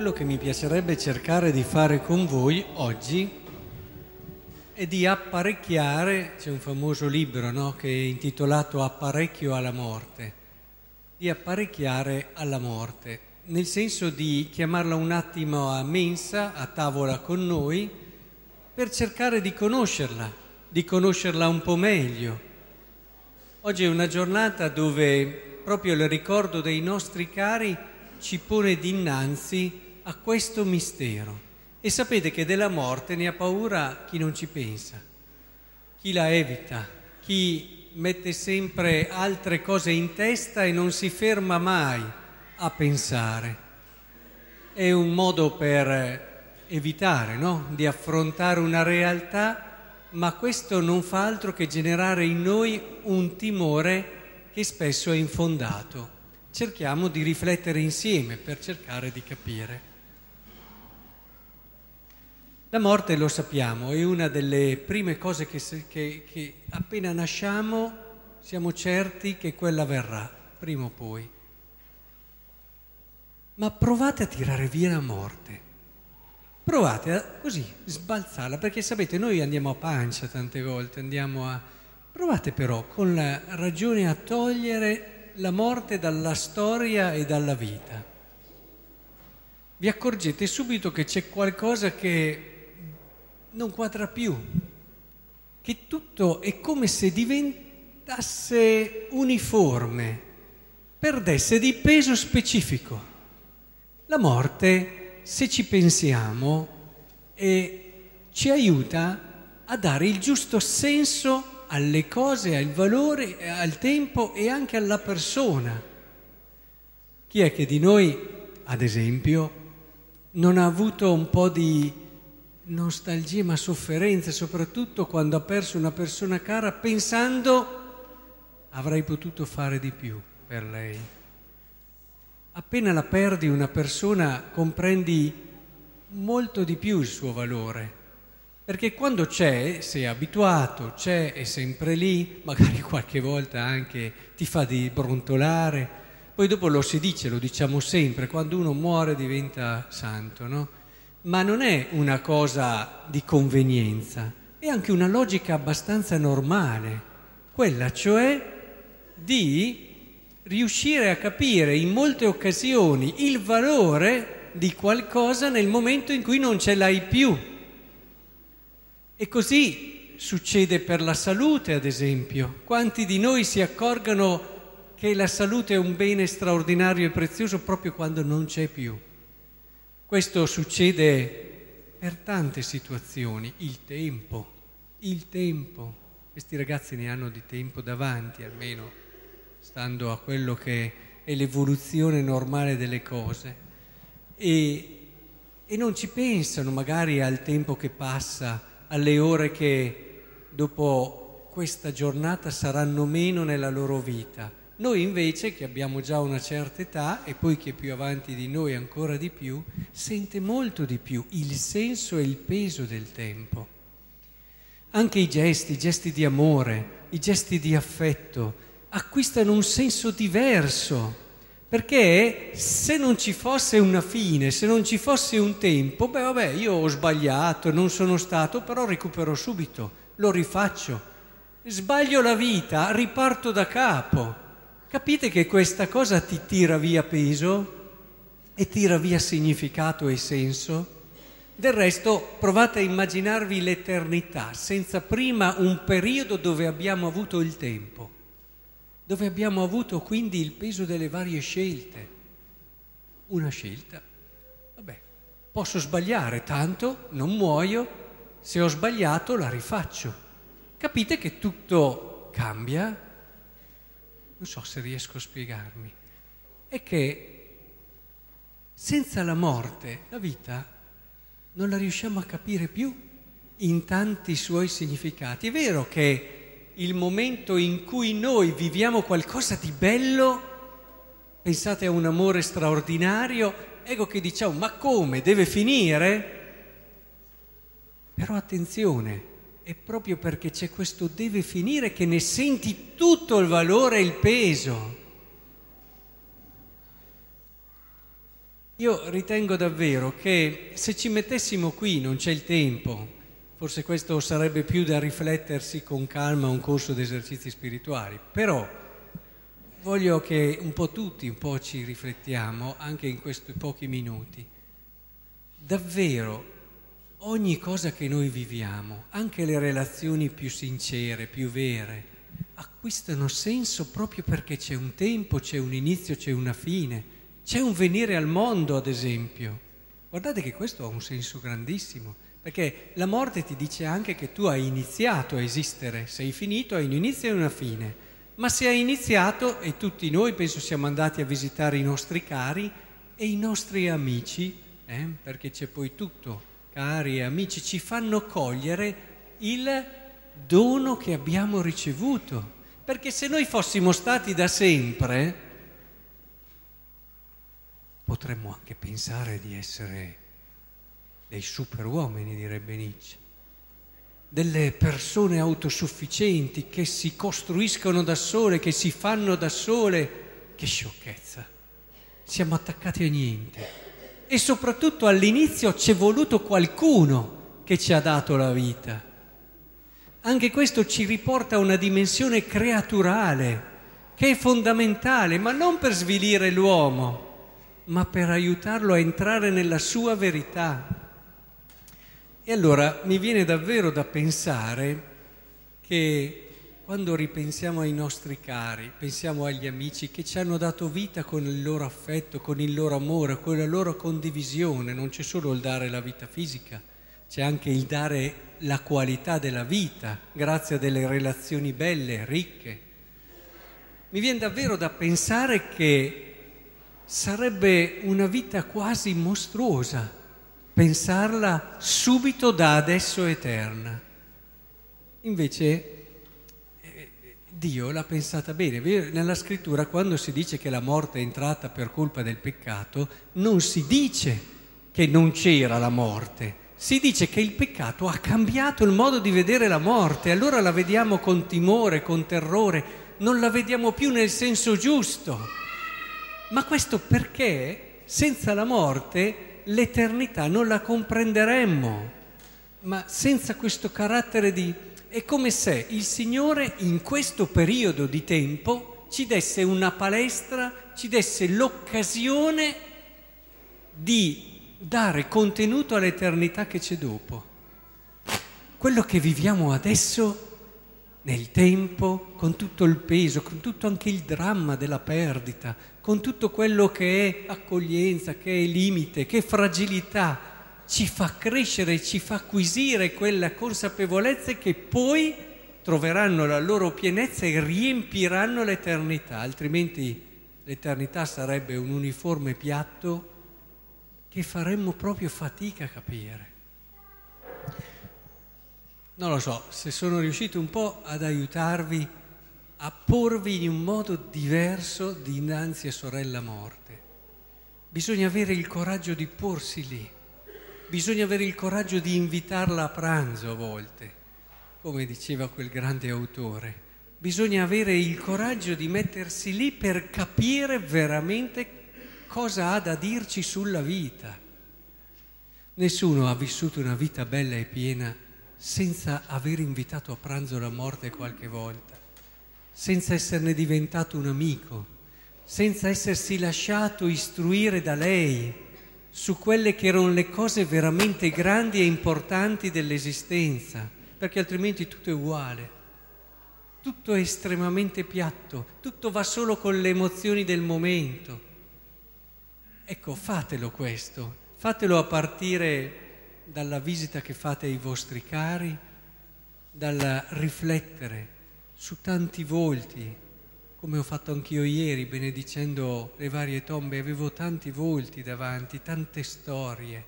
quello che mi piacerebbe cercare di fare con voi oggi è di apparecchiare, c'è un famoso libro no, che è intitolato Apparecchio alla morte, di apparecchiare alla morte, nel senso di chiamarla un attimo a mensa, a tavola con noi, per cercare di conoscerla, di conoscerla un po' meglio. Oggi è una giornata dove proprio il ricordo dei nostri cari ci pone dinanzi a questo mistero. E sapete che della morte ne ha paura chi non ci pensa, chi la evita, chi mette sempre altre cose in testa e non si ferma mai a pensare. È un modo per evitare no? di affrontare una realtà, ma questo non fa altro che generare in noi un timore che spesso è infondato. Cerchiamo di riflettere insieme per cercare di capire. La morte, lo sappiamo, è una delle prime cose che, che, che, appena nasciamo siamo certi che quella verrà, prima o poi. Ma provate a tirare via la morte. Provate a così sbalzarla, perché sapete, noi andiamo a pancia tante volte, andiamo a... Provate però con la ragione a togliere la morte dalla storia e dalla vita. Vi accorgete subito che c'è qualcosa che non quadra più, che tutto è come se diventasse uniforme, perdesse di peso specifico. La morte, se ci pensiamo, eh, ci aiuta a dare il giusto senso alle cose, al valore, al tempo e anche alla persona. Chi è che di noi, ad esempio, non ha avuto un po' di nostalgie ma sofferenze, soprattutto quando ha perso una persona cara pensando avrei potuto fare di più per lei. Appena la perdi una persona comprendi molto di più il suo valore, perché quando c'è, sei abituato, c'è, è sempre lì, magari qualche volta anche ti fa di brontolare, poi dopo lo si dice, lo diciamo sempre, quando uno muore diventa santo, no? Ma non è una cosa di convenienza, è anche una logica abbastanza normale, quella cioè di riuscire a capire in molte occasioni il valore di qualcosa nel momento in cui non ce l'hai più. E così succede per la salute, ad esempio. Quanti di noi si accorgono che la salute è un bene straordinario e prezioso proprio quando non c'è più? Questo succede per tante situazioni, il tempo, il tempo. Questi ragazzi ne hanno di tempo davanti, almeno stando a quello che è l'evoluzione normale delle cose. E, e non ci pensano magari al tempo che passa, alle ore che dopo questa giornata saranno meno nella loro vita. Noi invece, che abbiamo già una certa età e poi chi è più avanti di noi ancora di più, sente molto di più il senso e il peso del tempo. Anche i gesti, i gesti di amore, i gesti di affetto acquistano un senso diverso, perché se non ci fosse una fine, se non ci fosse un tempo, beh vabbè, io ho sbagliato, non sono stato, però recupero subito, lo rifaccio. Sbaglio la vita, riparto da capo. Capite che questa cosa ti tira via peso e tira via significato e senso? Del resto provate a immaginarvi l'eternità senza prima un periodo dove abbiamo avuto il tempo, dove abbiamo avuto quindi il peso delle varie scelte. Una scelta, vabbè, posso sbagliare, tanto non muoio, se ho sbagliato la rifaccio. Capite che tutto cambia? Non so se riesco a spiegarmi, è che senza la morte la vita non la riusciamo a capire più in tanti suoi significati. È vero che il momento in cui noi viviamo qualcosa di bello, pensate a un amore straordinario, ecco che diciamo, ma come? Deve finire? Però attenzione, è proprio perché c'è questo deve finire che ne senti tutto il valore e il peso. Io ritengo davvero che se ci mettessimo qui, non c'è il tempo, forse questo sarebbe più da riflettersi con calma un corso di esercizi spirituali, però voglio che un po' tutti, un po' ci riflettiamo anche in questi pochi minuti. Davvero ogni cosa che noi viviamo, anche le relazioni più sincere, più vere, acquistano senso proprio perché c'è un tempo, c'è un inizio, c'è una fine c'è un venire al mondo, ad esempio. Guardate che questo ha un senso grandissimo, perché la morte ti dice anche che tu hai iniziato a esistere, sei finito, hai un inizio e una fine. Ma se hai iniziato, e tutti noi penso siamo andati a visitare i nostri cari e i nostri amici, eh, perché c'è poi tutto, cari amici, ci fanno cogliere il dono che abbiamo ricevuto. Perché se noi fossimo stati da sempre, potremmo anche pensare di essere dei superuomini, direbbe Nietzsche, delle persone autosufficienti che si costruiscono da sole, che si fanno da sole. Che sciocchezza! Siamo attaccati a niente. E soprattutto all'inizio c'è voluto qualcuno che ci ha dato la vita. Anche questo ci riporta a una dimensione creaturale che è fondamentale, ma non per svilire l'uomo, ma per aiutarlo a entrare nella sua verità. E allora mi viene davvero da pensare che quando ripensiamo ai nostri cari, pensiamo agli amici che ci hanno dato vita con il loro affetto, con il loro amore, con la loro condivisione, non c'è solo il dare la vita fisica, c'è anche il dare la qualità della vita grazie a delle relazioni belle, ricche. Mi viene davvero da pensare che sarebbe una vita quasi mostruosa pensarla subito da adesso eterna. Invece Dio l'ha pensata bene. Nella scrittura quando si dice che la morte è entrata per colpa del peccato, non si dice che non c'era la morte, si dice che il peccato ha cambiato il modo di vedere la morte, allora la vediamo con timore, con terrore, non la vediamo più nel senso giusto. Ma questo perché senza la morte l'eternità non la comprenderemmo, ma senza questo carattere di... è come se il Signore in questo periodo di tempo ci desse una palestra, ci desse l'occasione di dare contenuto all'eternità che c'è dopo. Quello che viviamo adesso nel tempo, con tutto il peso, con tutto anche il dramma della perdita, con tutto quello che è accoglienza, che è limite, che è fragilità, ci fa crescere, ci fa acquisire quella consapevolezza che poi troveranno la loro pienezza e riempiranno l'eternità, altrimenti l'eternità sarebbe un uniforme piatto che faremmo proprio fatica a capire. Non lo so, se sono riuscito un po' ad aiutarvi a porvi in un modo diverso dinanzi a sorella morte. Bisogna avere il coraggio di porsi lì, bisogna avere il coraggio di invitarla a pranzo a volte, come diceva quel grande autore. Bisogna avere il coraggio di mettersi lì per capire veramente cosa ha da dirci sulla vita. Nessuno ha vissuto una vita bella e piena senza aver invitato a pranzo la morte qualche volta senza esserne diventato un amico, senza essersi lasciato istruire da lei su quelle che erano le cose veramente grandi e importanti dell'esistenza, perché altrimenti tutto è uguale. Tutto è estremamente piatto, tutto va solo con le emozioni del momento. Ecco, fatelo questo, fatelo a partire dalla visita che fate ai vostri cari, dal riflettere su tanti volti, come ho fatto anch'io ieri benedicendo le varie tombe, avevo tanti volti davanti, tante storie.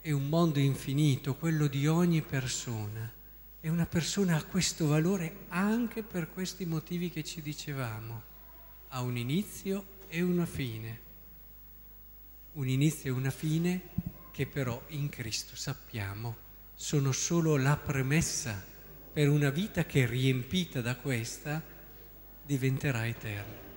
È un mondo infinito, quello di ogni persona. E una persona ha questo valore anche per questi motivi che ci dicevamo. Ha un inizio e una fine. Un inizio e una fine che però in Cristo sappiamo sono solo la premessa per una vita che riempita da questa diventerà eterna.